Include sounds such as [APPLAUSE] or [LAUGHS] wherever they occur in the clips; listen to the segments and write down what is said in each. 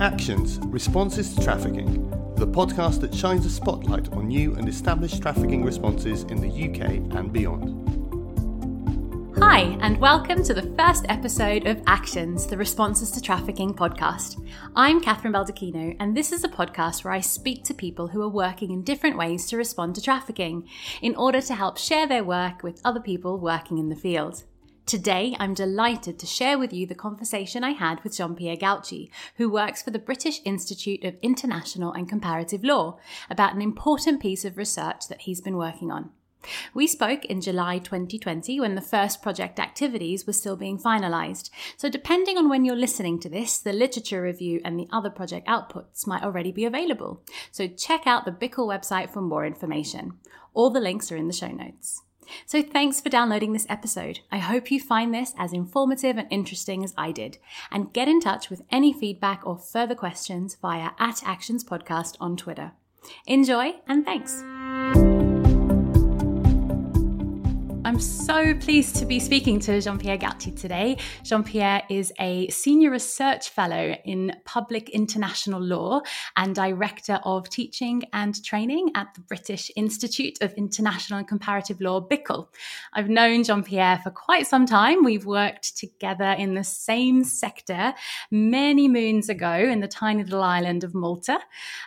Actions Responses to Trafficking, the podcast that shines a spotlight on new and established trafficking responses in the UK and beyond. Hi, and welcome to the first episode of Actions, the Responses to Trafficking podcast. I'm Catherine Baldacchino, and this is a podcast where I speak to people who are working in different ways to respond to trafficking in order to help share their work with other people working in the field. Today, I'm delighted to share with you the conversation I had with Jean Pierre Gauci, who works for the British Institute of International and Comparative Law, about an important piece of research that he's been working on. We spoke in July 2020 when the first project activities were still being finalised. So, depending on when you're listening to this, the literature review and the other project outputs might already be available. So, check out the BIICL website for more information. All the links are in the show notes. So, thanks for downloading this episode. I hope you find this as informative and interesting as I did. And get in touch with any feedback or further questions via at Actions Podcast on Twitter. Enjoy and thanks. I'm so pleased to be speaking to Jean Pierre Gauci today. Jean Pierre is a senior research fellow in public international law and director of teaching and training at the British Institute of International and Comparative Law, BIICL. I've known Jean Pierre for quite some time. We've worked together in the same sector many moons ago in the tiny little island of Malta.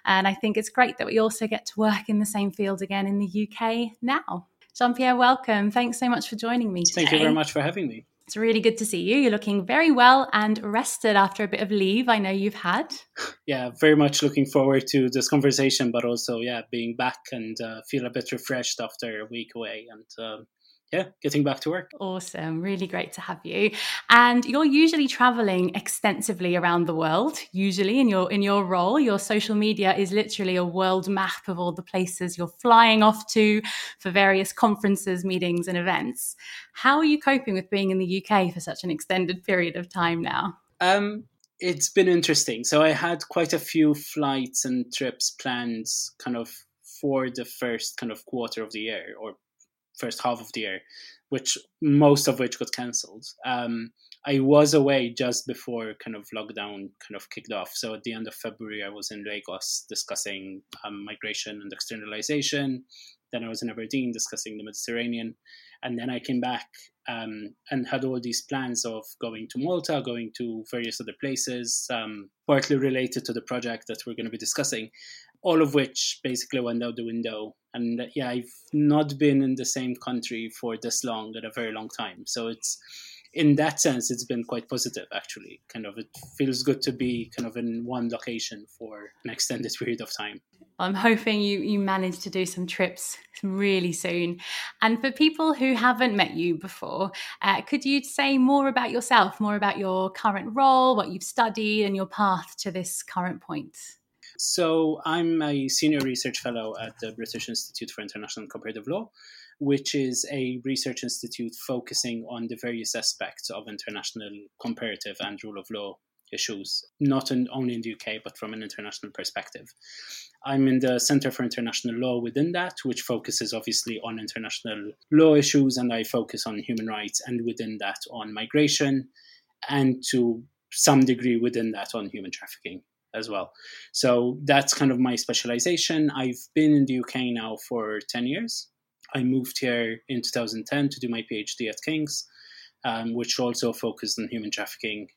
And I think it's great that we also get to work in the same field again in the UK now. Jean Pierre, welcome. Thanks so much for joining me today. Thank you very much for having me. It's really good to see you. You're looking very well and rested after a bit of leave I know you've had. Yeah, very much looking forward to this conversation, but also, yeah, being back and uh, feel a bit refreshed after a week away. And um, yeah, getting back to work. Awesome. Really great to have you. And you're usually traveling extensively around the world, usually in your in your role. Your social media is literally a world map of all the places you're flying off to for various conferences, meetings and events. How are you coping with being in the UK for such an extended period of time now? Um it's been interesting. So I had quite a few flights and trips planned kind of for the first kind of quarter of the year or first half of the year, which most of which got cancelled. Um, I was away just before kind of lockdown kind of kicked off. So at the end of February, I was in Lagos discussing um, migration and externalization. Then I was in Aberdeen discussing the Mediterranean. And then I came back um, and had all these plans of going to Malta, going to various other places, um, partly related to the project that we're going to be discussing all of which basically went out the window. And yeah, I've not been in the same country for this long at a very long time. So it's in that sense, it's been quite positive actually. Kind of, it feels good to be kind of in one location for an extended [LAUGHS] period of time. I'm hoping you you manage to do some trips really soon. And for people who haven't met you before, uh, could you say more about yourself, more about your current role, what you've studied, and your path to this current point? So I'm a senior research fellow at the British Institute for International Comparative Law, which is a research institute focusing on the various aspects of international comparative and rule of law issues, not in, only in the UK, but from an international perspective. I'm in the Center for International Law within that, which focuses obviously on international law issues, and I focus on human rights, and within that on migration, and to some degree within that on human trafficking as well. So that's kind of my specialization. I've been in the UK now for 10 years. I moved here in 2010 to do my PhD at King's, um, which also focused on human trafficking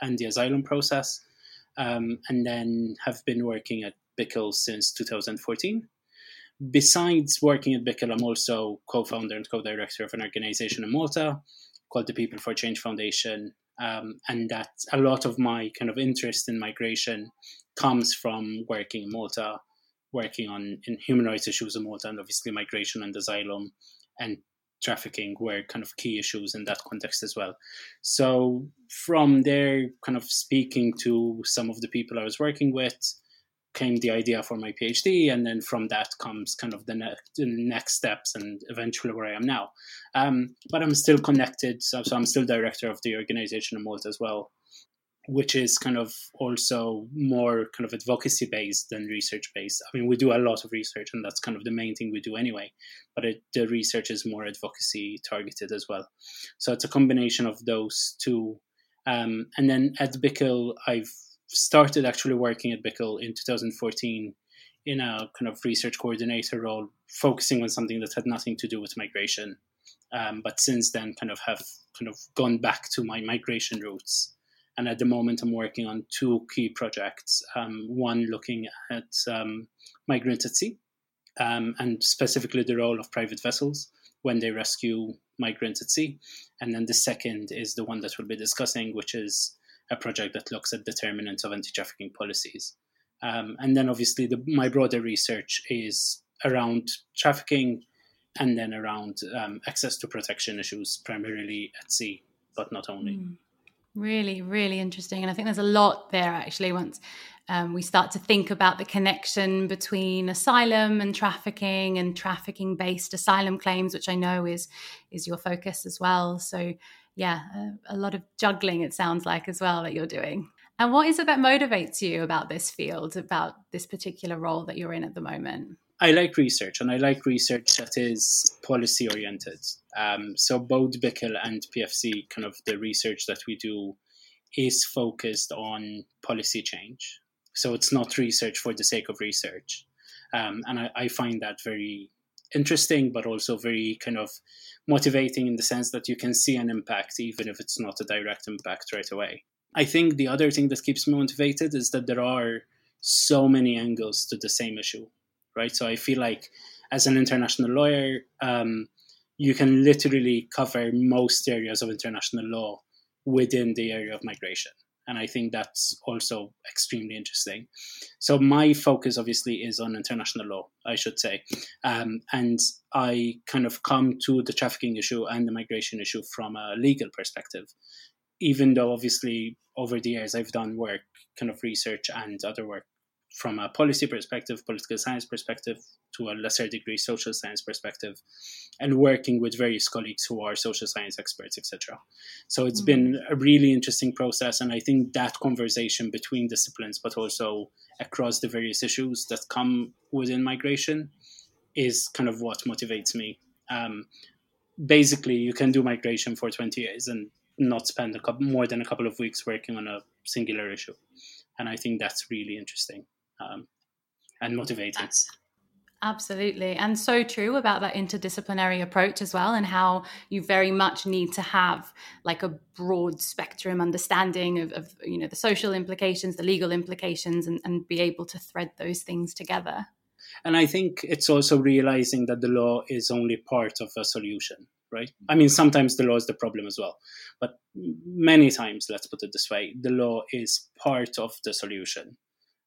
and the asylum process, um, and then have been working at BIICL since 2014. Besides working at BIICL, I'm also co founder and co director of an organization in Malta called the People for Change Foundation, um, and that a lot of my kind of interest in migration comes from working in Malta, working on in human rights issues in Malta, and obviously migration and asylum and trafficking were kind of key issues in that context as well. So from there, kind of speaking to some of the people I was working with, came the idea for my PhD, and then from that comes kind of the, ne- the next steps and eventually where I am now. Um, but I'm still connected, so, so, I'm still director of the organization in Malta as well, which is kind of also more kind of advocacy based than research based. I mean, we do a lot of research, and that's kind of the main thing we do anyway. But it, the research is more advocacy targeted as well. So it's a combination of those two. Um, and then at BIICL, I've started actually working at BIICL in 2014 in a kind of research coordinator role, focusing on something that had nothing to do with migration. Um, but since then, kind of have kind of gone back to my migration roots. And at the moment, I'm working on two key projects. Um, one looking at um, migrants at sea, um, and specifically the role of private vessels when they rescue migrants at sea. And then the second is the one that we'll be discussing, which is a project that looks at determinants of anti trafficking policies. Um, and then obviously, the, my broader research is around trafficking and then around um, access to protection issues, primarily at sea, but not only. Mm. Really, really interesting. And I think there's a lot there actually once um, we start to think about the connection between asylum and trafficking and trafficking based asylum claims, which I know is is your focus as well. So yeah, a, a lot of juggling it sounds like as well that you're doing. And what is it that motivates you about this field, about this particular role that you're in at the moment? I like research, and I like research that is policy oriented. Um, so both BIICL and PFC, kind of the research that we do, is focused on policy change. So it's not research for the sake of research, um, and I, I find that very interesting, but also very kind of motivating in the sense that you can see an impact, even if it's not a direct impact right away. I think the other thing that keeps me motivated is that there are so many angles to the same issue right? So I feel like as an international lawyer, um, you can literally cover most areas of international law within the area of migration. And I think that's also extremely interesting. So, my focus obviously is on international law, I should say. Um, and I kind of come to the trafficking issue and the migration issue from a legal perspective, even though obviously over the years I've done work, kind of research and other work from a policy perspective, political science perspective, to a lesser degree, social science perspective, and working with various colleagues who are social science experts, etc. So it's mm-hmm. been a really interesting process, and I think that conversation between disciplines, but also across the various issues that come within migration, is kind of what motivates me. Um, basically, you can do migration for 20 years and not spend a couple, more than a couple of weeks working on a singular issue. And I think that's really interesting um, and. That's- Absolutely. And so true about that interdisciplinary approach as well, and how you very much need to have like a broad spectrum understanding of, of you know, the social implications, the legal implications, and, and be able to thread those things together. And I think it's also realizing that the law is only part of a solution, right? I mean, sometimes the law is the problem as well, but many times, let's put it this way, the law is part of the solution.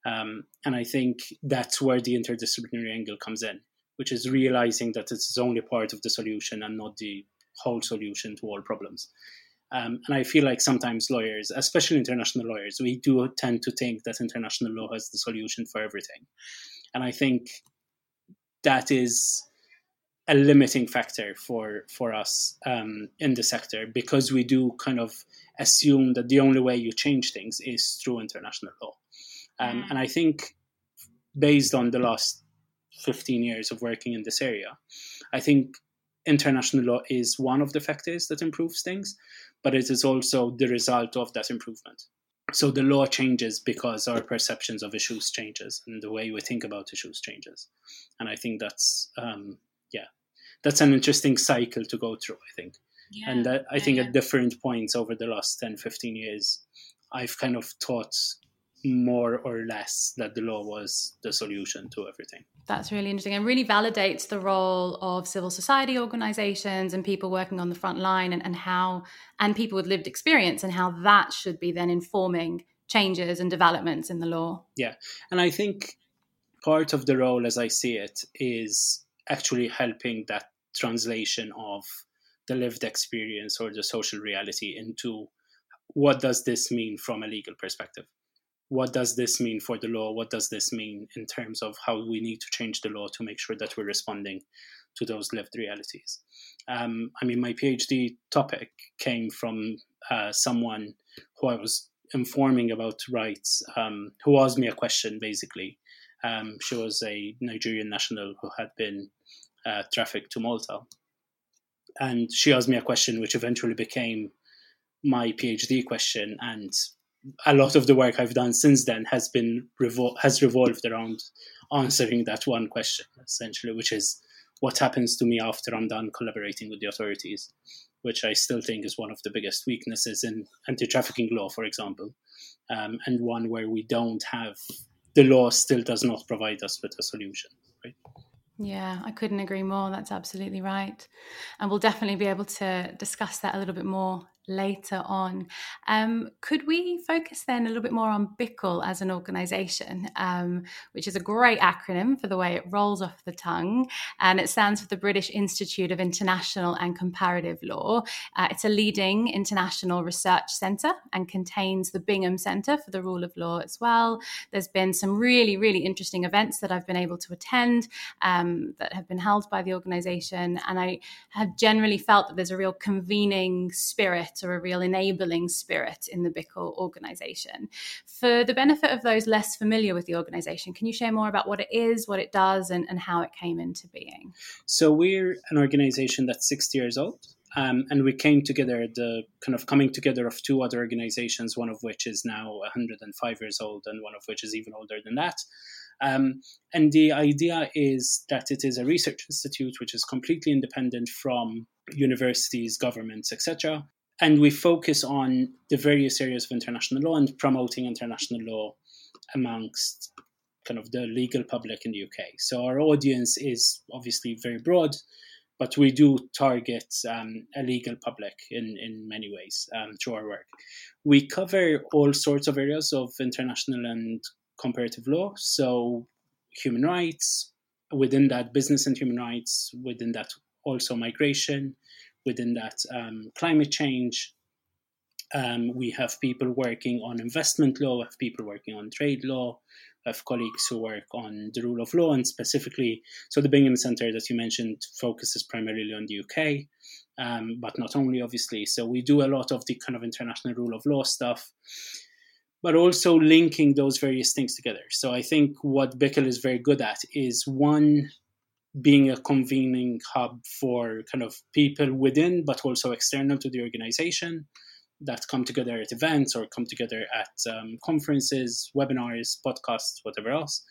Um, and I think that's where the interdisciplinary angle comes in, which is realizing that it's only part of the solution and not the whole solution to all problems. Um, and I feel like sometimes lawyers, especially international lawyers, we do tend to think that international law has the solution for everything. And I think that is a limiting factor for for us um, in the sector because we do kind of assume that the only way you change things is through international law. Um, mm. And I think, based on the last 15 years of working in this area, I think international law is one of the factors that improves things, but it is also the result of that improvement. So the law changes because our perceptions of issues changes and the way we think about issues changes. And I think that's um, yeah, that's an interesting cycle to go through. I think. Yeah, and that, I think yeah. at different points over the last 10, 15 years, I've kind of taught more or less that the law was the solution to everything. That's really interesting and really validates the role of civil society organizations and people working on the front line and, and how, and people with lived experience and how that should be then informing changes and developments in the law. Yeah. And I think part of the role, as I see it, is actually helping that translation of the lived experience or the social reality into what does this mean from a legal perspective what does this mean for the law? What does this mean in terms of how we need to change the law to make sure that we're responding to those lived realities? Um, I mean, my PhD topic came from uh, someone who I was informing about rights, um, who asked me a question basically. Um, she was a Nigerian national who had been uh, trafficked to Malta. And she asked me a question which eventually became my PhD question. And a lot of the work I've done since then has been revol- has revolved around answering that one question essentially, which is what happens to me after I'm done collaborating with the authorities, which I still think is one of the biggest weaknesses in anti-trafficking law, for example, um, and one where we don't have the law still does not provide us with a solution. Right? Yeah, I couldn't agree more. That's absolutely right. And we'll definitely be able to discuss that a little bit more later on. Um, could we focus then a little bit more on BIICL as an organisation, um, which is a great acronym for the way it rolls off the tongue, and it stands for the British Institute of International and Comparative Law. Uh, it's a leading international research centre and contains the Bingham Centre for the Rule of Law as well. There's been some really, really interesting events that I've been able to attend um, that have been held by the organisation, and I have generally felt that there's a real convening spirit spirit or a real enabling spirit in the BIICL organization. For the benefit of those less familiar with the organization, can you share more about what it is, what it does, and, and how it came into being? So, we're an organization that's 60 years old. Um, and we came together, the kind of coming together of two other organizations, one of which is now 105 years old, and one of which is even older than that. Um, and the idea is that it is a research institute which is completely independent from universities, governments, etc and we focus on the various areas of international law and promoting international law amongst kind of the legal public in the UK. So our audience is obviously very broad, but we do target um, a legal public in, in many ways um, through our work. We cover all sorts of areas of international and comparative law, so human rights, within that, business and human rights, within that, also migration, within that um, climate change. Um, we have people working on investment law, we have people working on trade law, we have colleagues who work on the rule of law, and specifically, so the Bingham Centre that you mentioned focuses primarily on the UK, um, but not only, obviously. So we do a lot of the kind of international rule of law stuff, but also linking those various things together. So I think what BIICL is very good at is one, being a convening hub for kind of people within, but also external to the organization that come together at events or come together at um, conferences, webinars, podcasts, whatever else,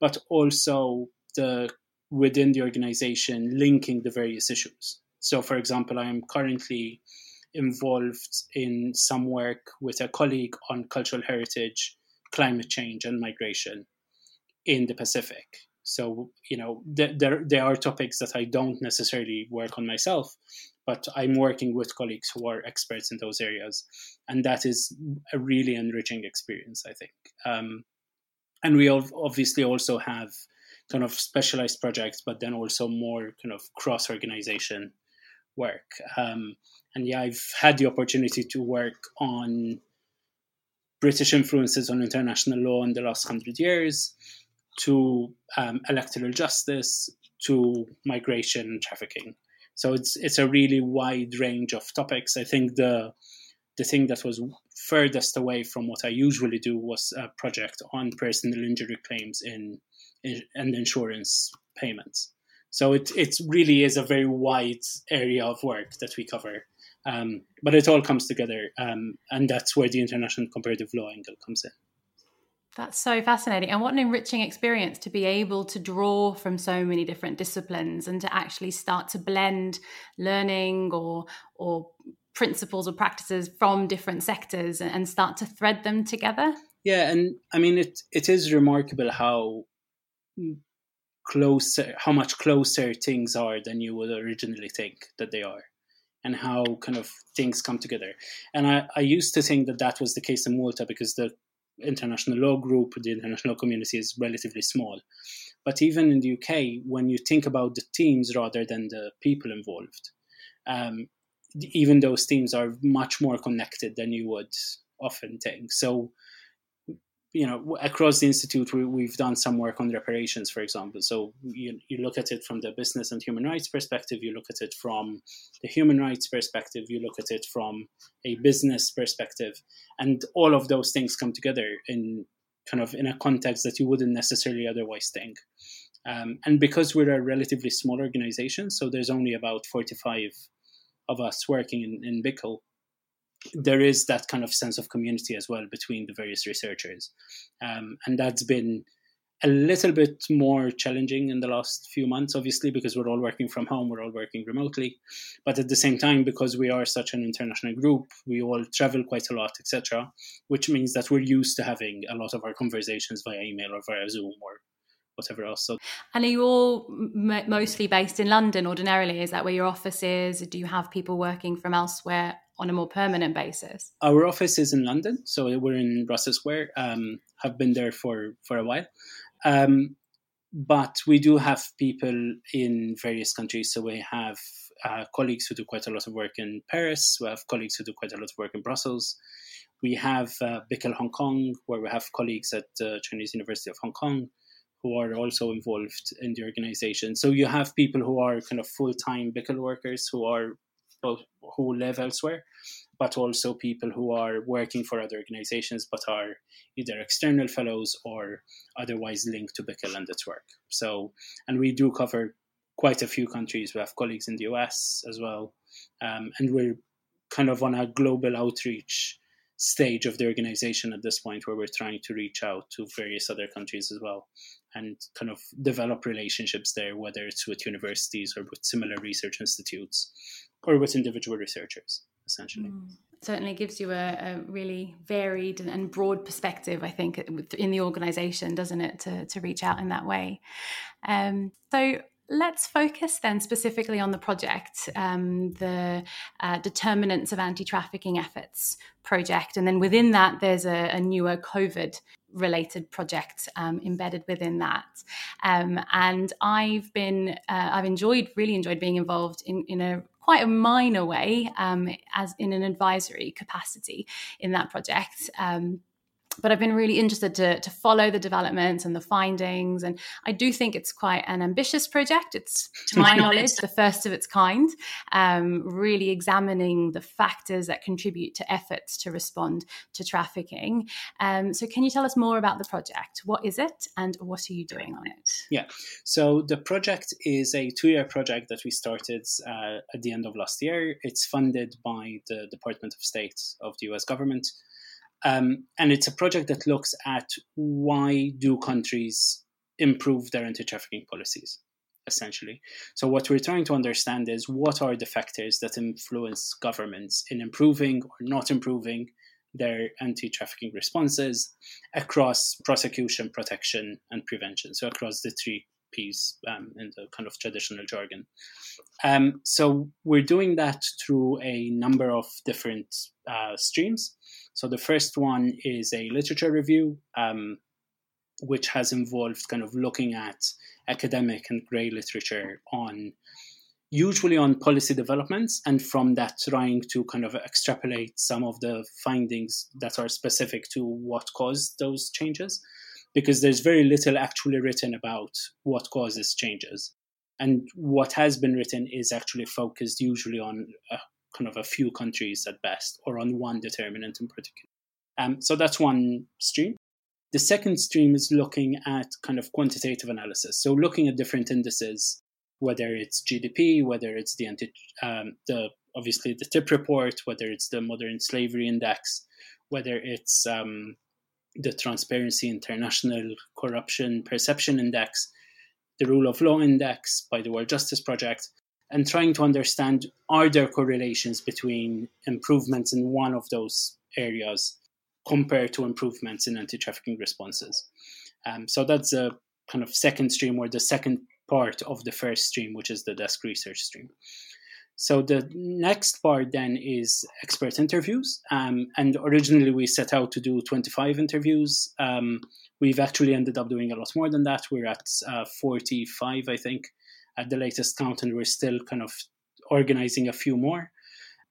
but also the within the organization linking the various issues. So, for example, I am currently involved in some work with a colleague on cultural heritage, climate change, and migration in the Pacific. So, you know, th- there, there are topics that I don't necessarily work on myself, but I'm working with colleagues who are experts in those areas. And that is a really enriching experience, I think. Um, and we obviously also have kind of specialized projects, but then also more kind of cross organization work. Um, and yeah, I've had the opportunity to work on British influences on international law in the last hundred years to um, electoral justice to migration and trafficking. So it's it's a really wide range of topics. I think the the thing that was furthest away from what I usually do was a project on personal injury claims in, in and insurance payments. So it it really is a very wide area of work that we cover. Um, but it all comes together, um, and that's where the international comparative law angle comes in. That's so fascinating. And what an enriching experience to be able to draw from so many different disciplines and to actually start to blend learning or or principles or practices from different sectors and start to thread them together. Yeah, and I mean it it is remarkable how closer how much closer things are than you would originally think that they are and how kind of things come together. And I, I used to think that that was the case in Malta because the international law group, the international community is relatively small. But even in the UK, when you think about the teams rather than the people involved, um, even those teams are much more connected than you would often think. So you know, across the institute, we, have done some work on reparations, for example. So you, you look at it from the business and human rights perspective, you look at it from the human rights perspective, you look at it from a business perspective, and all of those things come together in kind of in a context that you wouldn't necessarily otherwise think. Um, and because we're a relatively small organization, so there's only about 45 of us working in, in BIICL, there is that kind of sense of community as well between the various researchers. Um, and that's been a little bit more challenging in the last few months, obviously, because we're all working from home, we're all working remotely. But at the same time, because we are such an international group, we all travel quite a lot, etc., which means that we're used to having a lot of our conversations via email or via Zoom or whatever else. So, and are you all m- mostly based in London ordinarily? Is that where your office is? Do you have people working from elsewhere on a more permanent basis? Our office is in London, so we're in Russell Square. Um, have been there for for a while, um, but we do have people in various countries. So we have uh, colleagues who do quite a lot of work in Paris. We have colleagues who do quite a lot of work in Brussels. We have uh, BIICL Hong Kong, where we have colleagues at uh, Chinese University of Hong Kong who are also involved in the organization. So you have people who are kind of full time BIICL workers who are who live elsewhere, but also people who are working for other organizations but are either external fellows or otherwise linked to BIICL and its work. So, and we do cover quite a few countries. We have colleagues in the US as well, um, and we're kind of on a global outreach stage of the organization at this point where we're trying to reach out to various other countries as well and kind of develop relationships there, whether it's with universities or with similar research institutes or with individual researchers, essentially. Mm. Certainly gives you a, a really varied and broad perspective, I think, in the organization, doesn't it, to, to reach out in that way. Um, so, Let's focus then specifically on the project, um, the uh, Determinants of Anti Trafficking Efforts project. And then within that, there's a, a newer COVID related project um, embedded within that. Um, and I've been, uh, I've enjoyed, really enjoyed being involved in, in a quite a minor way um, as in an advisory capacity in that project. Um, but I've been really interested to, to follow the developments and the findings. And I do think it's quite an ambitious project. It's, to my [LAUGHS] knowledge, the first of its kind, um, really examining the factors that contribute to efforts to respond to trafficking. Um, so, can you tell us more about the project? What is it and what are you doing on it? Yeah. So, the project is a two year project that we started uh, at the end of last year. It's funded by the Department of State of the US government. Um, and it's a project that looks at why do countries improve their anti-trafficking policies, essentially. So what we're trying to understand is what are the factors that influence governments in improving or not improving their anti-trafficking responses across prosecution, protection, and prevention. So across the three P's um, in the kind of traditional jargon. Um, so we're doing that through a number of different uh, streams. So the first one is a literature review, um, which has involved kind of looking at academic and grey literature on usually on policy developments and from that trying to kind of extrapolate some of the findings that are specific to what caused those changes. Because there's very little actually written about what causes changes. And what has been written is actually focused usually on a kind of a few countries at best, or on one determinant in particular. Um, so that's one stream. The second stream is looking at kind of quantitative analysis. So looking at different indices, whether it's GDP, whether it's the anti, um, the obviously the TIP report, whether it's the Modern Slavery Index, whether it's um, the Transparency International Corruption Perception Index, the Rule of Law Index by the World Justice Project, and trying to understand are there correlations between improvements in one of those areas compared to improvements in anti-trafficking responses. Um, so that's a kind of second stream or the second part of the first stream, which is the desk research stream. So the next part then is expert interviews. Um, and originally we set out to do 25 interviews. Um, we've actually ended up doing a lot more than that. We're at uh, 45, I think at the latest count, and we're still kind of organizing a few more.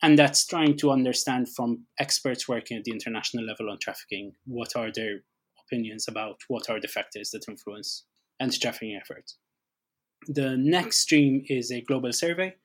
And that's trying to understand from experts working at the international level on trafficking what are their opinions about what are the factors that influence anti trafficking efforts. The next stream is a global survey.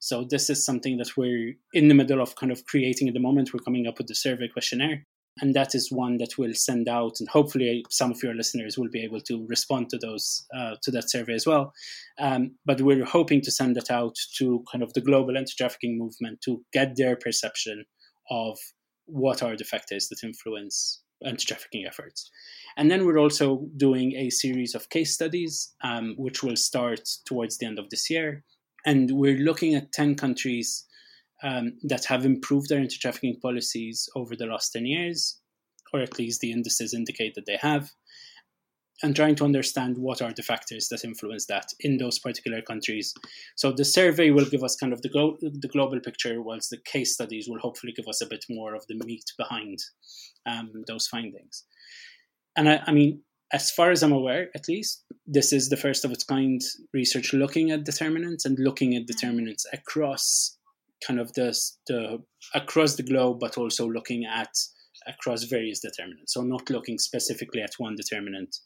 So, this is something that we're in the middle of kind of creating at the moment. We're coming up with the survey questionnaire and that is one that we'll send out and hopefully some of your listeners will be able to respond to those uh, to that survey as well um, but we're hoping to send that out to kind of the global anti-trafficking movement to get their perception of what are the factors that influence anti trafficking efforts. And then we're also doing a series of case studies, um, which will start towards the end of this year. And we're looking at 10 countries um, that have improved their anti trafficking policies over the last 10 years, or at least the indices indicate that they have and trying to understand what are the factors that influence that in those particular countries. So the survey will give us kind of the, the global picture, whilst the case studies will hopefully give us a bit more of the meat behind um, those findings. And I, I, mean, as far as I'm aware, at least, this is the first of its kind research looking at determinants and looking at determinants across kind of the, the across the globe, but also looking at across various determinants. So not looking specifically at one determinant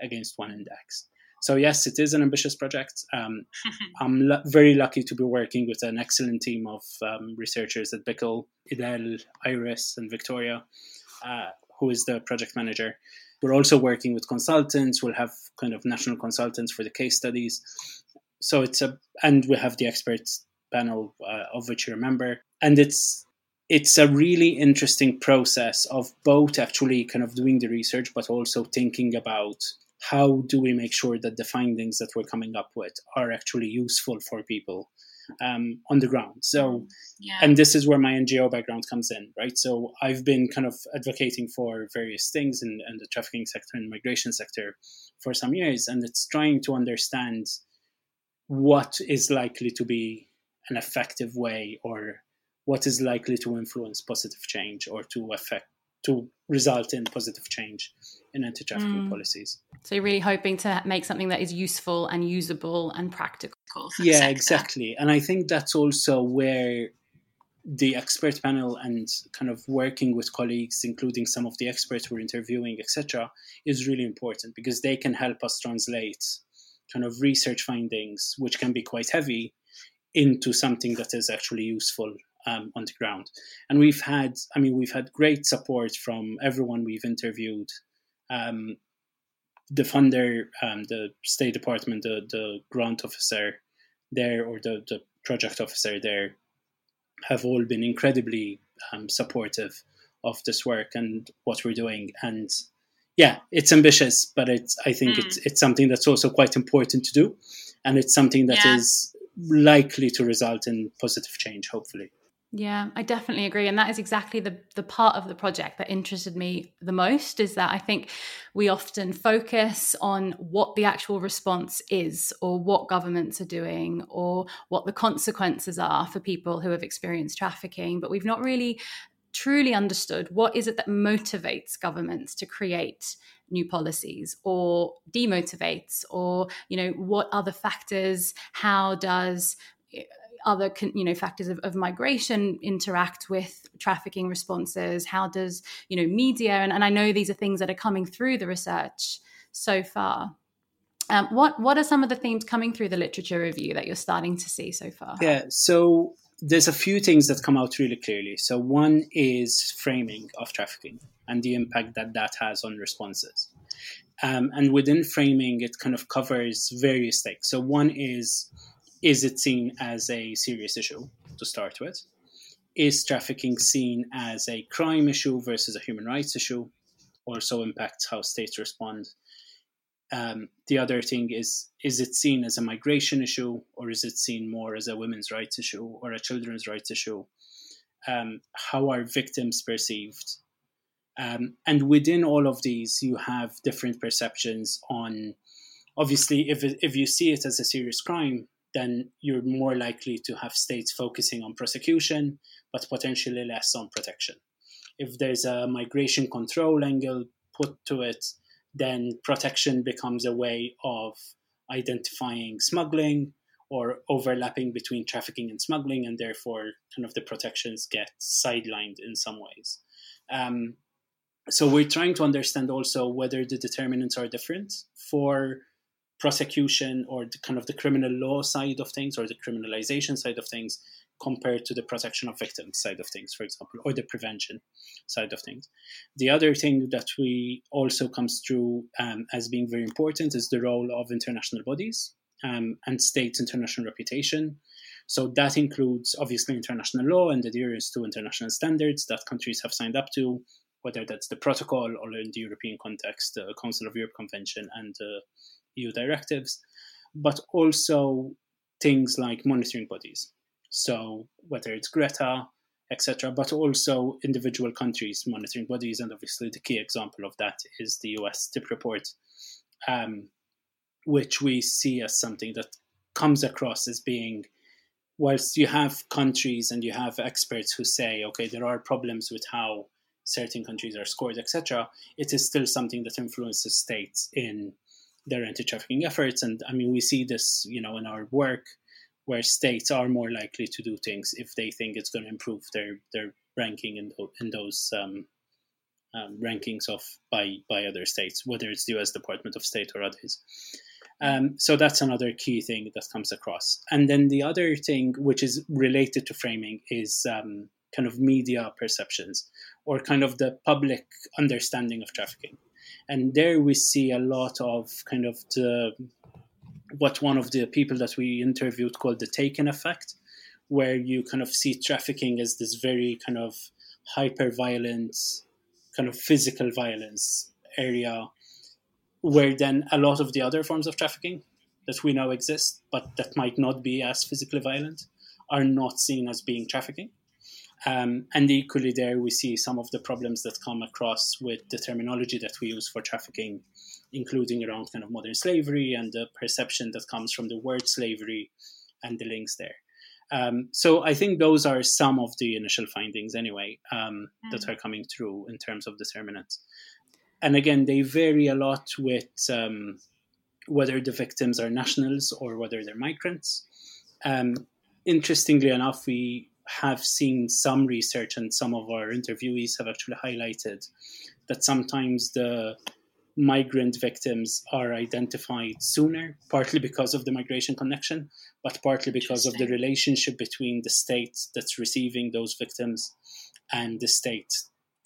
against one index. So yes, it is an ambitious project. Um, [LAUGHS] I'm lo- very lucky to be working with an excellent team of um, researchers at BIICL, Idel, Iris, and Victoria, uh, who is the project manager. We're also working with consultants. We'll have kind of national consultants for the case studies. So it's a, and we have the experts panel uh, of which you remember, and it's it's a really interesting process of both actually kind of doing the research, but also thinking about how do we make sure that the findings that we're coming up with are actually useful for people um, on the ground. So, yeah. and this is where my NGO background comes in, right? So, I've been kind of advocating for various things in, in the trafficking sector and migration sector for some years, and it's trying to understand what is likely to be an effective way or what is likely to influence positive change or to affect to result in positive change in anti-trafficking mm. policies. So you're really hoping to make something that is useful and usable and practical. yeah, exactly. And I think that's also where the expert panel and kind of working with colleagues, including some of the experts we're interviewing, etc., is really important because they can help us translate kind of research findings, which can be quite heavy, into something that is actually useful um, on the ground. And we've had, I mean, we've had great support from everyone we've interviewed. Um, the funder, um, the State Department, the, the grant officer there, or the, the project officer there, have all been incredibly um, supportive of this work and what we're doing. And yeah, it's ambitious, but it's I think mm. it's it's something that's also quite important to do, and it's something that yeah. is likely to result in positive change, hopefully. Yeah, I definitely agree. And that is exactly the, the part of the project that interested me the most is that I think we often focus on what the actual response is or what governments are doing or what the consequences are for people who have experienced trafficking. But we've not really truly understood what is it that motivates governments to create new policies or demotivates or you know what other factors how does other you know factors of, of, migration interact with trafficking responses? How does you know media and, and i know these are things that are coming through the research so far. Um, what what are some of the themes coming through the literature review that you're starting to see so far? Yeah so there's a few things that come out really clearly so one is framing of trafficking and the impact that that has on responses um, and within framing it kind of covers various things so one is is it seen as a serious issue to start with? Is trafficking seen as a crime issue versus a human rights issue? Also impacts how states respond. Um, the other thing is is it seen as a migration issue or is it seen more as a women's rights issue or a children's rights issue? Um, how are victims perceived? Um, and within all of these, you have different perceptions on. Obviously, if if you see it as a serious crime, then you're more likely to have states focusing on prosecution, but potentially less on protection. If there's a migration control angle put to it, then protection becomes a way of identifying smuggling or overlapping between trafficking and smuggling, and therefore, kind of the protections get sidelined in some ways. Um, so we're trying to understand also whether the determinants are different for prosecution or the kind of the criminal law side of things or the criminalization side of things compared to the protection of victims side of things, for example, or the prevention side of things. The other thing that we also comes through um, as being very important is the role of international bodies um, and states' international reputation. So that includes obviously international law and adherence to international standards that countries have signed up to, whether that's the protocol or in the European context, the Council of Europe Convention and EU directives, but also things like monitoring bodies. So whether it's Greta, etc., but also individual countries monitoring bodies, and obviously the key example of that is the US TIP report, um, which we see as something that comes across as being whilst you have countries and you have experts who say, okay, there are problems with how certain countries are scored, etc., it is still something that influences states in their anti-trafficking efforts. And I mean, we see this, you know, in our work where states are more likely to do things if they think it's going to improve their their ranking in, in those um, um, rankings of by by other states, whether it's the U.S. Department of State or others. Um, so that's another key thing that comes across. And then the other thing, which is related to framing, is um, kind of media perceptions or kind of the public understanding of trafficking. And there we see a lot of kind of the what one of the people that we interviewed called the taken effect, where you kind of see trafficking as this very kind of hyper violent, kind of physical violence area, where then a lot of the other forms of trafficking that we know exist, but that might not be as physically violent, are not seen as being trafficking. Um, and equally, there we see some of the problems that come across with the terminology that we use for trafficking, including around kind of modern slavery and the perception that comes from the word slavery and the links there. Um, so I think those are some of the initial findings, anyway, um, mm. that are coming through in terms of determinants. And again, they vary a lot with um, whether the victims are nationals or whether they're migrants. Um, interestingly enough, we have seen some research and some of our interviewees have actually highlighted that sometimes the migrant victims are identified sooner, partly because of the migration connection, but partly because of the relationship between the state that's receiving those victims and the state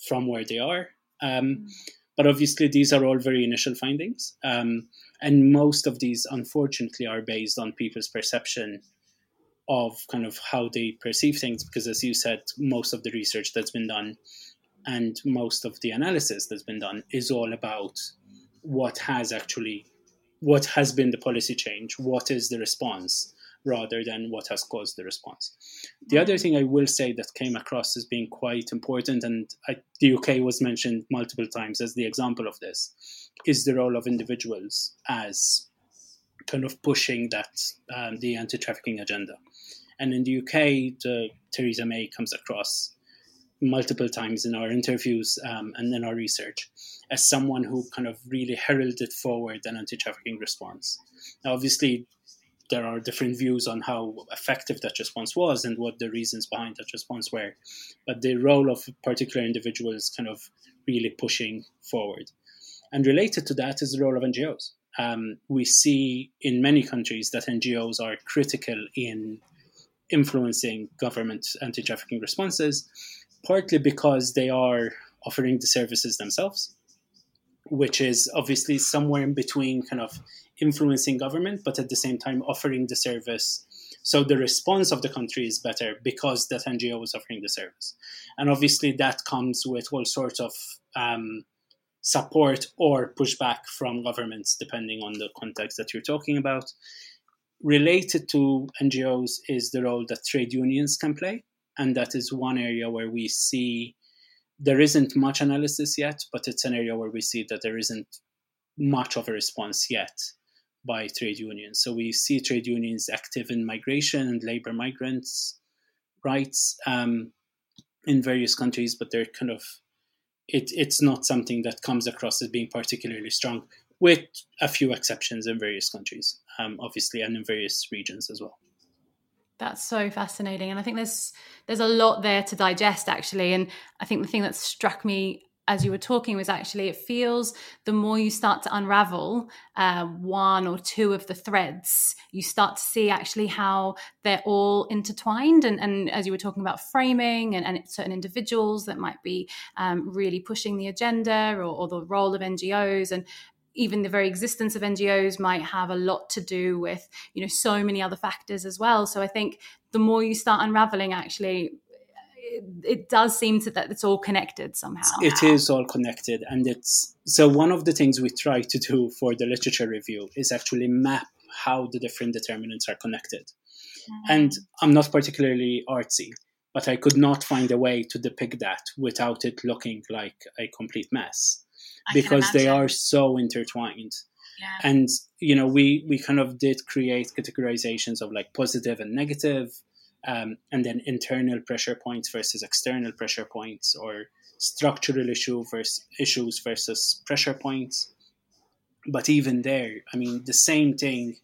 from where they are. Um, mm. But obviously, these are all very initial findings. Um, and most of these, unfortunately, are based on people's perception of kind of how they perceive things because as you said most of the research that's been done and most of the analysis that's been done is all about what has actually what has been the policy change what is the response rather than what has caused the response. The other thing i will say that came across as being quite important and I, the uk was mentioned multiple times as the example of this is the role of individuals as kind of pushing that um, the anti-trafficking agenda. And in the UK, the, Theresa May comes across multiple times in our interviews um, and in our research as someone who kind of really heralded forward an anti-trafficking response. Now, obviously, there are different views on how effective that response was and what the reasons behind that response were, but the role of particular individuals kind of really pushing forward. And related to that is the role of NGOs. Um, we see in many countries that NGOs are critical in influencing government anti trafficking responses, partly because they are offering the services themselves, which is obviously somewhere in between kind of influencing government, but at the same time offering the service. So the response of the country is better because that NGO is offering the service. And obviously that comes with all sorts of um, support or pushback from governments, depending on the context that you're talking about related to NGOs is the role that trade unions can play. And that is one area where we see there isn't much analysis yet, but it's an area where we see that there isn't much of a response yet by trade unions. So we see trade unions active in migration and labor migrants' rights um, in various countries, but they're kind of it, it's not something that comes across as being particularly strong with a few exceptions in various countries, um, obviously, and in various regions as well. That's so fascinating, and I think there's there's a lot there to digest actually. And I think the thing that struck me as you were talking was actually it feels the more you start to unravel uh, one or two of the threads you start to see actually how they're all intertwined and, and as you were talking about framing and, and certain individuals that might be um, really pushing the agenda or, or the role of ngos and even the very existence of NGOs might have a lot to do with, you know, so many other factors as well. So I think the more you start unraveling, actually, it, it does seem to that it's all connected somehow. It is all connected, and it's so one of the things we try to do for the literature review is actually map how the different determinants are connected. Mm-hmm. And I'm not particularly artsy, but I could not find a way to depict that without it looking like a complete mess because they are so intertwined. Yeah. And you know, we we kind of did create categorizations of like positive and negative, um, and then internal pressure points versus external pressure points, or structural issue versus issues versus pressure points. But even there, I mean, the same thing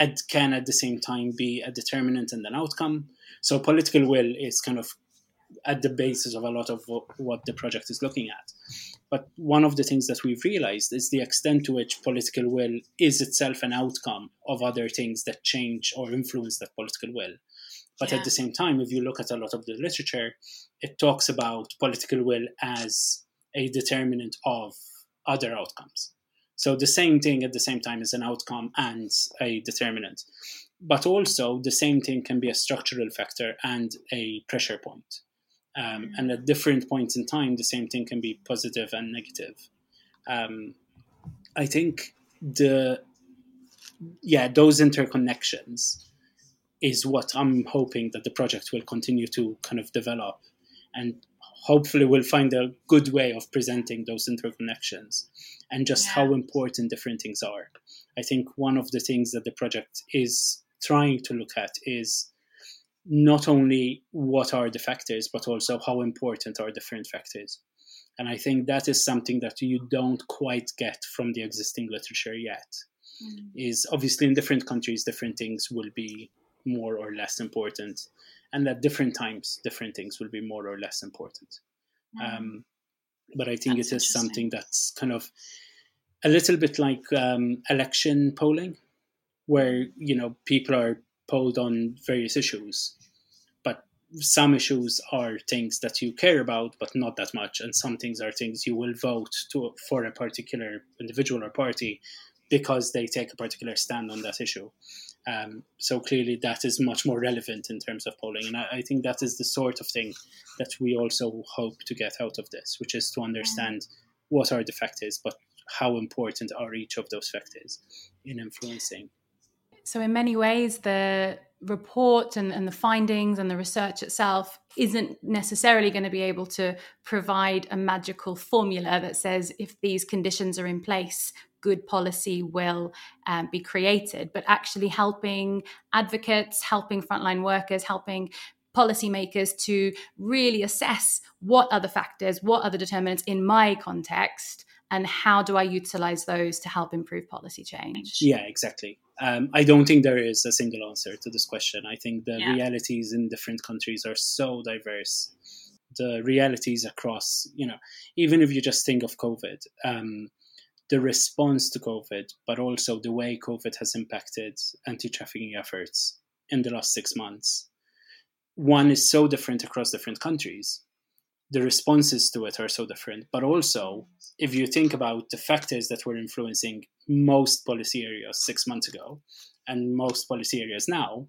it can at the same time be a determinant and an outcome. So political will is kind of at the basis of a lot of what the project is looking at. But one of the things that we've realized is the extent to which political will is itself an outcome of other things that change or influence that political will. But yeah. at the same time, if you look at a lot of the literature, it talks about political will as a determinant of other outcomes. So the same thing at the same time is an outcome and a determinant. But also, the same thing can be a structural factor and a pressure point. Um, and at different points in time, the same thing can be positive and negative. Um, I think the yeah those interconnections is what I'm hoping that the project will continue to kind of develop, and hopefully we'll find a good way of presenting those interconnections and just yeah. how important different things are. I think one of the things that the project is trying to look at is not only what are the factors, but also how important are different factors. And I think that is something that you don't quite get from the existing literature yet. Mm. Is obviously in different countries, different things will be more or less important, and at different times, different things will be more or less important. Mm. Um, but I think that's it is something that's kind of a little bit like um, election polling, where you know people are polled on various issues. But some issues are things that you care about, but not that much, and some things are things you will vote to for a particular individual or party because they take a particular stand on that issue. Um, so clearly, that is much more relevant in terms of polling, and I, I, think that is the sort of thing that we also hope to get out of this, which is to understand what are the factors, but how important are each of those factors in influencing so, in many ways, the report and, and the findings and the research itself isn't necessarily going to be able to provide a magical formula that says if these conditions are in place, good policy will um, be created, but actually helping advocates, helping frontline workers, helping policymakers to really assess what are the factors, what are the determinants in my context, and how do I utilize those to help improve policy change? Yeah, exactly. Um, I don't think there is a single answer to this question. I think the yeah. realities in different countries are so diverse. The realities across, you know, even if you just think of COVID, um, the response to COVID, but also the way COVID has impacted anti trafficking efforts in the last six months, one is so different across different countries the responses to it are so different. But also, if you think about the factors that were influencing most policy areas six months ago and most policy areas now,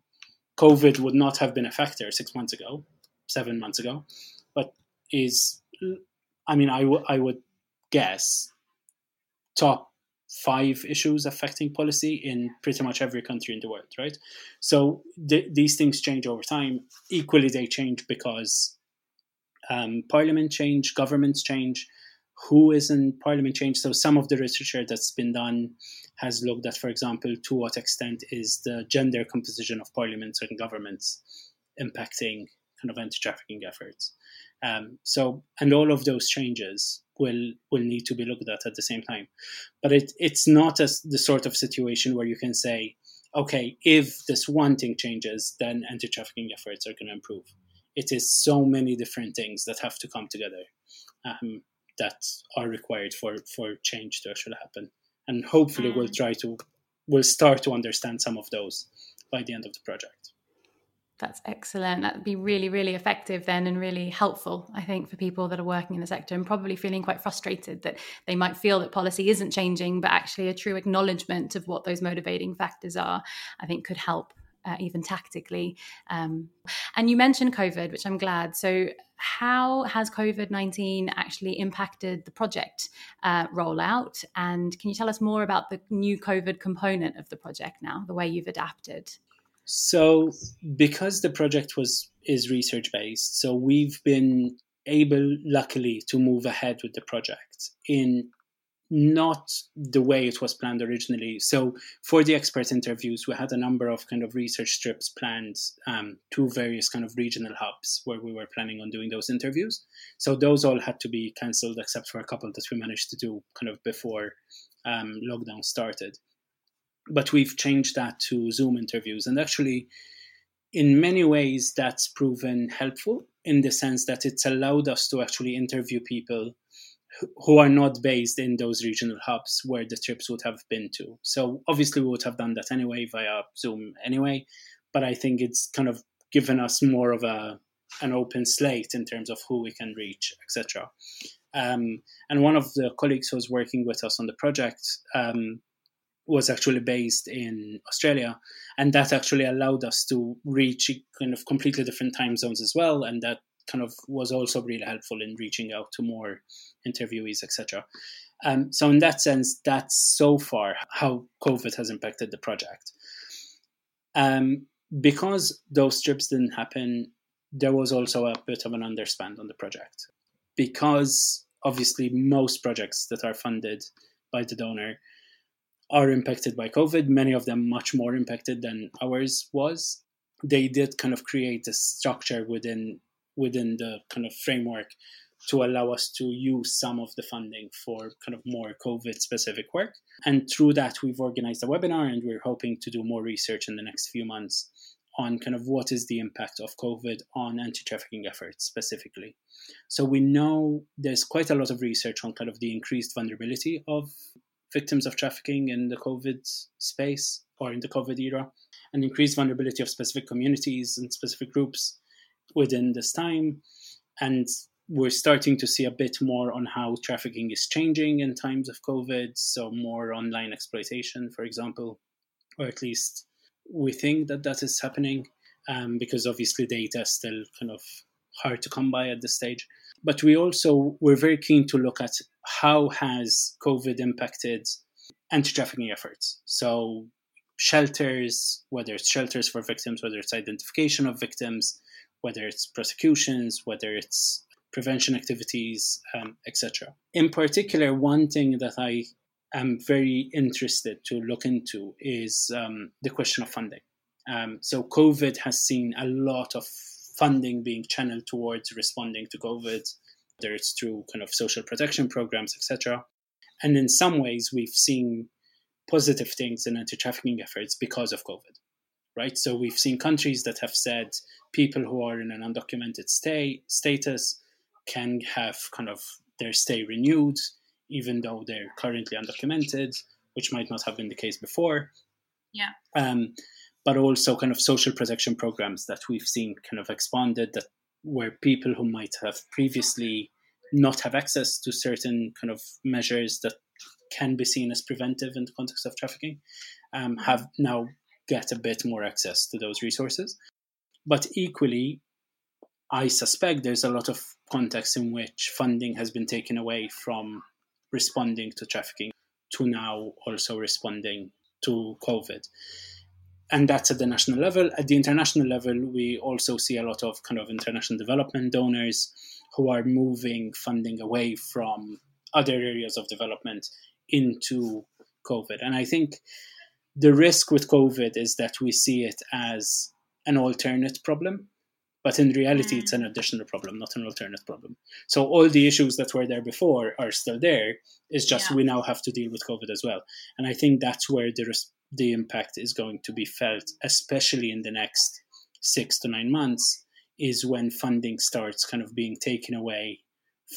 COVID would not have been a factor six months ago, seven months ago, but is, I mean, I, w- I would guess top five issues affecting policy in pretty much every country in the world, right? So th- these things change over time. Equally, they change because um, parliament change, governments change, who is in parliament change. So some of the research that's been done has looked at, for example, to what extent is the gender composition of parliaments and governments impacting kind of anti-trafficking efforts. Um, so, and all of those changes will will need to be looked at at the same time. But it, it's not as the sort of situation where you can say, okay, if this one thing changes, then anti-trafficking efforts are going to improve it is so many different things that have to come together um, that are required for for change to actually happen and hopefully mm. we'll try to we'll start to understand some of those by the end of the project That's excellent. That'd be really, really effective then and really helpful, I think, for people that are working in the sector and probably feeling quite frustrated that they might feel that policy isn't changing, but actually a true acknowledgement of what those motivating factors are, I think could help uh, even tactically. Um, and you mentioned COVID, which I'm glad. So, how has COVID 19 actually impacted the project uh, rollout? And can you tell us more about the new COVID component of the project now, the way you've adapted? So, because the project was is research based, so we've been able, luckily, to move ahead with the project in not the way it was planned originally. So, for the expert interviews, we had a number of kind of research trips planned um, to various kind of regional hubs where we were planning on doing those interviews. So, those all had to be cancelled except for a couple that we managed to do kind of before um, lockdown started. But we've changed that to Zoom interviews, and actually, in many ways, that's proven helpful in the sense that it's allowed us to actually interview people who are not based in those regional hubs where the trips would have been to. So obviously we would have done that anyway via Zoom anyway, but I think it's kind of given us more of a an open slate in terms of who we can reach, etc. Um, and one of the colleagues who was working with us on the project um, was actually based in Australia, and that actually allowed us to reach kind of completely different time zones as well, and that kind of was also really helpful in reaching out to more interviewees, etc. Um, so in that sense, that's so far how COVID has impacted the project. Um, because those trips didn't happen, there was also a bit of an underspend on the project. Because obviously most projects that are funded by the donor are impacted by COVID, many of them much more impacted than ours was. They did kind of create a structure within within the kind of framework to allow us to use some of the funding for kind of more COVID specific work. And through that, we've organized a webinar and we're hoping to do more research in the next few months on kind of what is the impact of COVID on anti trafficking efforts specifically. So we know there's quite a lot of research on kind of the increased vulnerability of victims of trafficking in the COVID space or in the COVID era, and increased vulnerability of specific communities and specific groups within this time. And we're starting to see a bit more on how trafficking is changing in times of COVID. So, more online exploitation, for example, or at least we think that that is happening um, because obviously data is still kind of hard to come by at this stage. But we also we're very keen to look at how has COVID impacted anti-trafficking efforts. So shelters, whether it's shelters for victims, whether it's identification of victims, whether it's prosecutions, whether it's prevention activities, um, etc. In particular, one thing that I am very interested to look into is um, the question of funding. Um, so, COVID has seen a lot of funding being channeled towards responding to COVID, whether it's through kind of social protection programs, etc. And in some ways, we've seen positive things in anti trafficking efforts because of COVID right? So we've seen countries that have said people who are in an undocumented stay status can have kind of their stay renewed, even though they're currently undocumented, which might not have been the case before. Yeah. Um, but also kind of social protection programs that we've seen kind of expanded that where people who might have previously not have access to certain kind of measures that can be seen as preventive in the context of trafficking um, have now get a bit more access to those resources. But equally, I suspect there's a lot of context in which funding has been taken away from responding to trafficking to now also responding to COVID. And that's at the national level. At the international level, we also see a lot of kind of international development donors who are moving funding away from other areas of development into COVID. And I think the risk with COVID is that we see it as an alternate problem, but in reality, mm. it's an additional problem, not an alternate problem. So all the issues that were there before are still there. It's just yeah. we now have to deal with COVID as well, and I think that's where the res- the impact is going to be felt, especially in the next six to nine months, is when funding starts kind of being taken away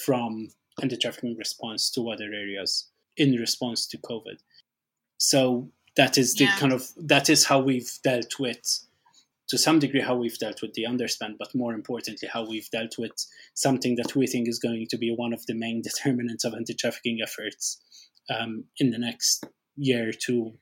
from anti-trafficking response to other areas in response to COVID. So that is the yeah. kind of that is how we've dealt with to some degree how we've dealt with the underspend, but more importantly, how we've dealt with something that we think is going to be one of the main [LAUGHS] determinants of anti trafficking efforts um, in the next year or two,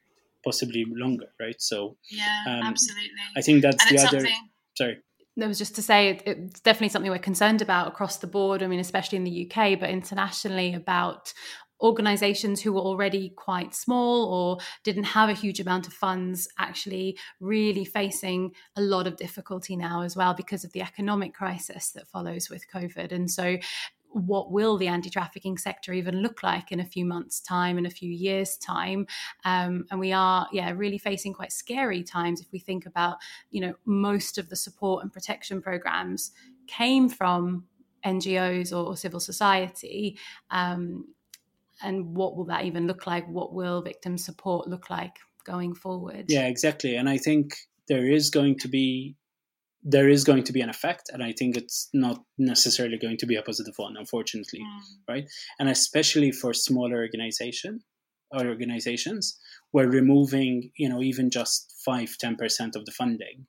possibly longer, right? So, yeah, um, absolutely. I think that's and the other. Sorry. That was just to say it, it's definitely something we're concerned about across the board. I mean, especially in the UK, but internationally about organizations who were already quite small or didn't have a huge amount of funds actually really facing a lot of difficulty now as well because of the economic crisis that follows with COVID. And so what will the anti-trafficking sector even look like in a few months time in a few years time um, and we are yeah really facing quite scary times if we think about you know most of the support and protection programs came from ngos or, or civil society um, and what will that even look like? What will victim support look like going forward? Yeah exactly. And i think there is going to be there is going to be an effect and i think it's not necessarily going to be a positive one unfortunately mm. right? And especially for smaller organization or organizations where removing you know even just 5 10% of the funding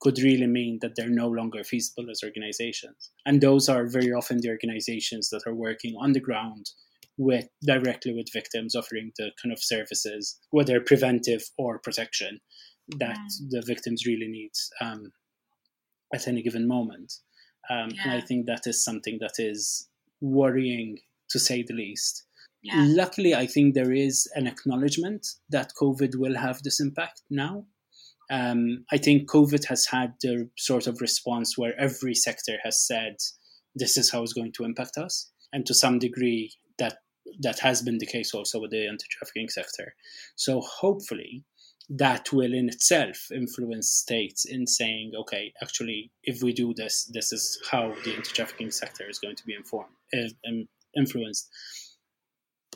could really mean that they're no longer feasible as organizations. And those are very often the organizations that are working on the ground with directly with victims, offering the kind of services, whether preventive or protection, that mm. the victims really need um, at any given moment. Um, yeah. And I think that is something that is worrying to say the least. Yeah. Luckily, I think there is an acknowledgement that COVID will have this impact now. Um, I think COVID has had the sort of response where every sector has said, this is how it's going to impact us. And to some degree, that that has been the case also with the anti-trafficking sector. So hopefully that will in itself influence states in saying, okay, actually, if we do this, this is how the anti-trafficking sector is going to be informed, uh, influenced.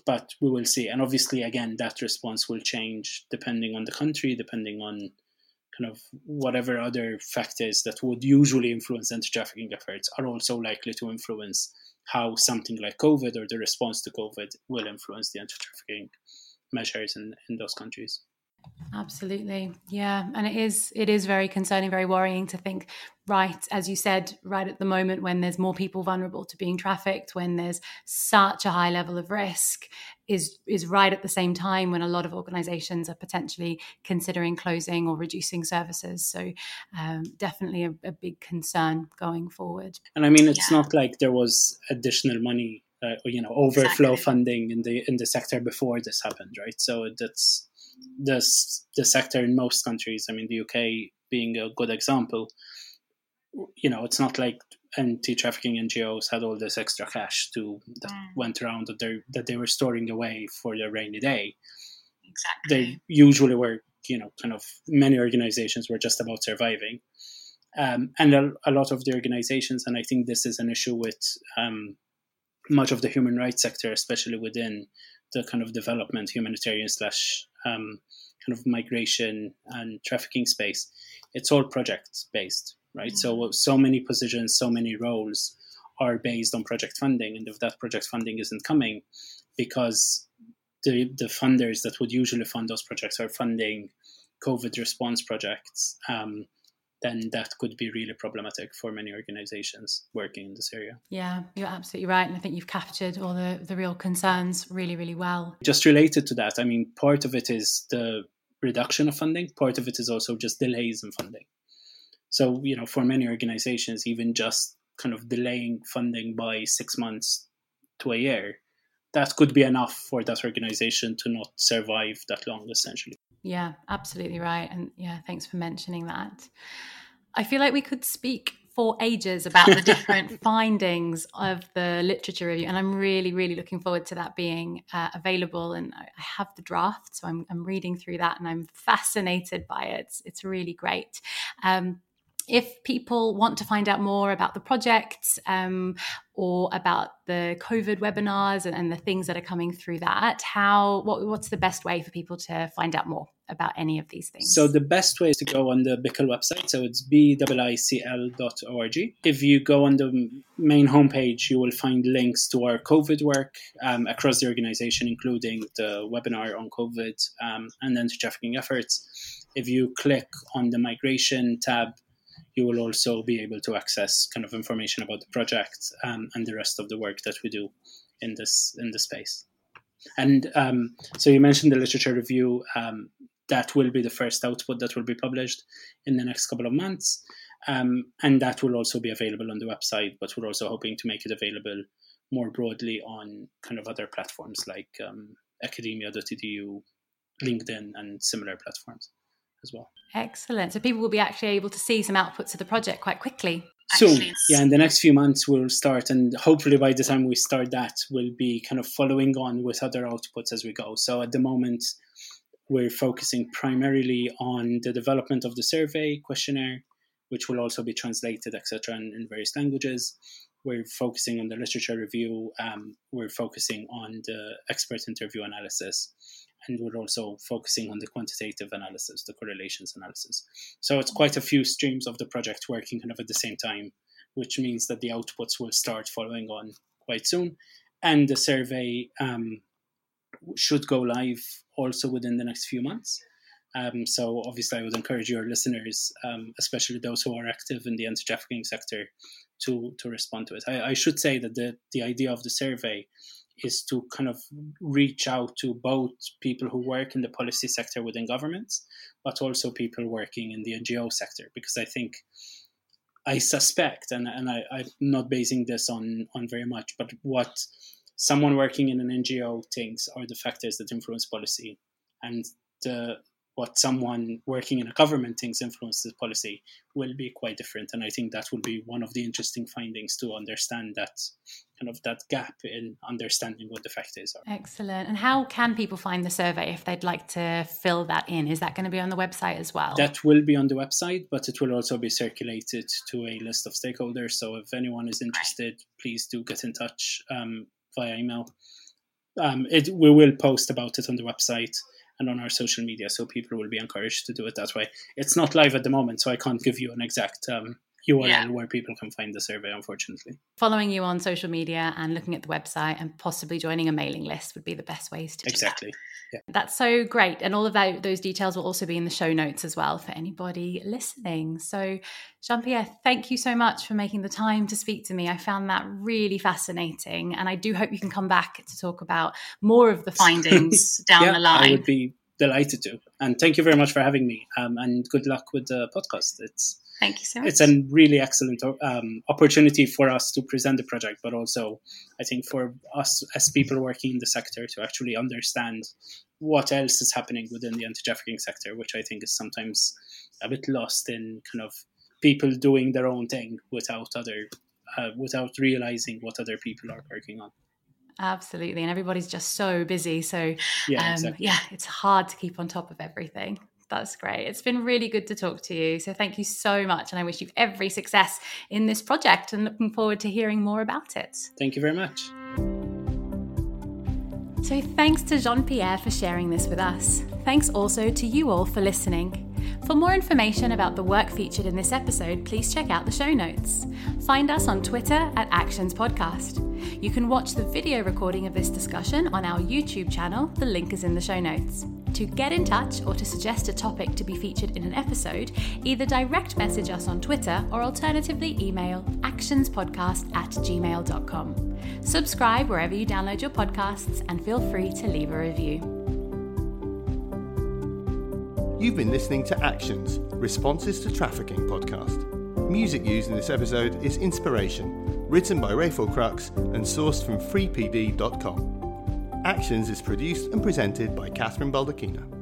But we will see. And obviously, again, that response will change depending on the country, depending on kind of whatever other factors that would usually influence anti-trafficking efforts are also likely to influence how something like COVID or the response to COVID will influence the anti trafficking measures in, in those countries. Absolutely. Yeah. And it is it is very concerning, very worrying to think, right, as you said, right at the moment when there's more people vulnerable to being trafficked, when there's such a high level of risk, is is right at the same time when a lot of organizations are potentially considering closing or reducing services. So um, definitely a, a, big concern going forward. And I mean it's yeah. not like there was additional money uh, you know overflow exactly. funding in the in the sector before this happened right so that's the the sector in most countries. I mean, the UK being a good example. You know, it's not like anti-trafficking NGOs had all this extra cash to that mm. went around that they that they were storing away for the rainy day. Exactly. They usually were, you know, kind of many organizations were just about surviving. Um, and a, a, lot of the organizations, and I think this is an issue with um, much of the human rights sector, especially within the kind of development humanitarian slash um, kind of migration and trafficking space, it's all project based, right? Mm-hmm. So so many positions, so many roles are based on project funding, and if that project funding isn't coming, because the the funders that would usually fund those projects are funding COVID response projects. Um, then that could be really problematic for many organizations working in this area. Yeah, you're absolutely right. And I think you've captured all the, the real concerns really, really well. Just related to that, I mean, part of it is the reduction of funding, part of it is also just delays in funding. So, you know, for many organizations, even just kind of delaying funding by six months to a year, that could be enough for that organization to not survive that long, essentially. Yeah, absolutely right. And yeah, thanks for mentioning that. I feel like we could speak for ages about the [LAUGHS] different findings of the literature review. And I'm really, really looking forward to that being uh, available. And I have the draft, so I'm, I'm, reading through that and I'm fascinated by it. It's, it's really great. Um, if people want to find out more about the project um, or about the COVID webinars and, and, the things that are coming through that, how what, what's the best way for people to find out more about any of these things? So the best way is to go on the BIICL website. So it's biicl.org. If you go on the main homepage, you will find links to our COVID work um, across the organization, including the webinar on COVID um, and anti-trafficking efforts. If you click on the migration tab, you will also be able to access kind of information about the project um, and the rest of the work that we do in this in the space. And um, so you mentioned the literature review. Um, that will be the first output that will be published in the next couple of months. Um, and that will also be available on the website, but we're also hoping to make it available more broadly on kind of other platforms like um, academia.edu, LinkedIn, and similar platforms as well. Excellent. So people will be actually able to see some outputs of the project quite quickly. Soon, yeah, in the next few months we'll start, and hopefully by the time we start that, we'll be kind of following on with other outputs as we go. So at the moment, we're focusing primarily on the development of the survey questionnaire, which will also be translated, etc., in, in, various languages. We're focusing on the literature review. Um, we're focusing on the expert interview analysis, and we're also focusing on the quantitative analysis, the correlations analysis. So it's quite a few streams of the project working kind of at the same time, which means that the outputs will start following on quite soon. And the survey um, should go live also within the next few months. Um, so obviously, I would encourage your listeners, um, especially those who are active in the anti-trafficking sector, to to respond to it. I, I, should say that the the idea of the survey is to kind of reach out to both people who work in the policy sector within governments, but also people working in the NGO sector, because I think. I suspect, and, and I, I'm not basing this on, on very much, but what someone working in an NGO thinks are the factors that influence policy, and the what someone working in a government thinks influences policy will be quite different. And I think that will be one of the interesting findings to understand that kind of that gap in understanding what the factors are. Excellent. And how can people find the survey if they'd like to fill that in? Is that going to be on the website as well? That will be on the website, but it will also be circulated to a list of stakeholders. So if anyone is interested, please do get in touch. Um, via email. Um, it, we will post about it on the website and on our social media, so people will be encouraged to do it that way. It's not live at the moment, so I can't give you an exact um, URL yeah. where people can find the survey, unfortunately. Following you on social media and looking at the website and possibly joining a mailing list would be the best ways to exactly. That. Yeah. That's so great. And all of that, those details will also be in the show notes as well for anybody listening. So, Jean Pierre, thank you so much for making the time to speak to me. I found that really fascinating. And I do hope you can come back to talk about more of the [LAUGHS] findings down yeah, the line. I would be delighted to. And thank you very much for having me. Um, and good luck with the podcast. It's Thank you so much. It's a really excellent um, opportunity for us to present the project, but also I think for us as people working in the sector to actually understand what else is happening within the anti-trafficking sector, which I think is sometimes a bit lost in kind of people doing their own thing without other uh, without realizing what other people are working on. Absolutely, and everybody's just so busy. So yeah, um, exactly. yeah, it's hard to keep on top of everything. That's great. It's been really good to talk to you. So thank you so much. And I wish you every success in this project and looking forward to hearing more about it. Thank you very much. So thanks to Jean Pierre for sharing this with us. Thanks also to you all for listening. For more information about the work featured in this episode, please check out the show notes. Find us on Twitter at Actions Podcast. You can watch the video recording of this discussion on our YouTube channel, the link is in the show notes. To get in touch or to suggest a topic to be featured in an episode, either direct message us on Twitter or alternatively email actionspodcast at gmail.com. Subscribe wherever you download your podcasts and feel free to leave a review. You've been listening to Actions Responses to Trafficking podcast. Music used in this episode is Inspiration, written by Rafael Krux and sourced from freepd.com. Actions is produced and presented by Catherine Baldacchino.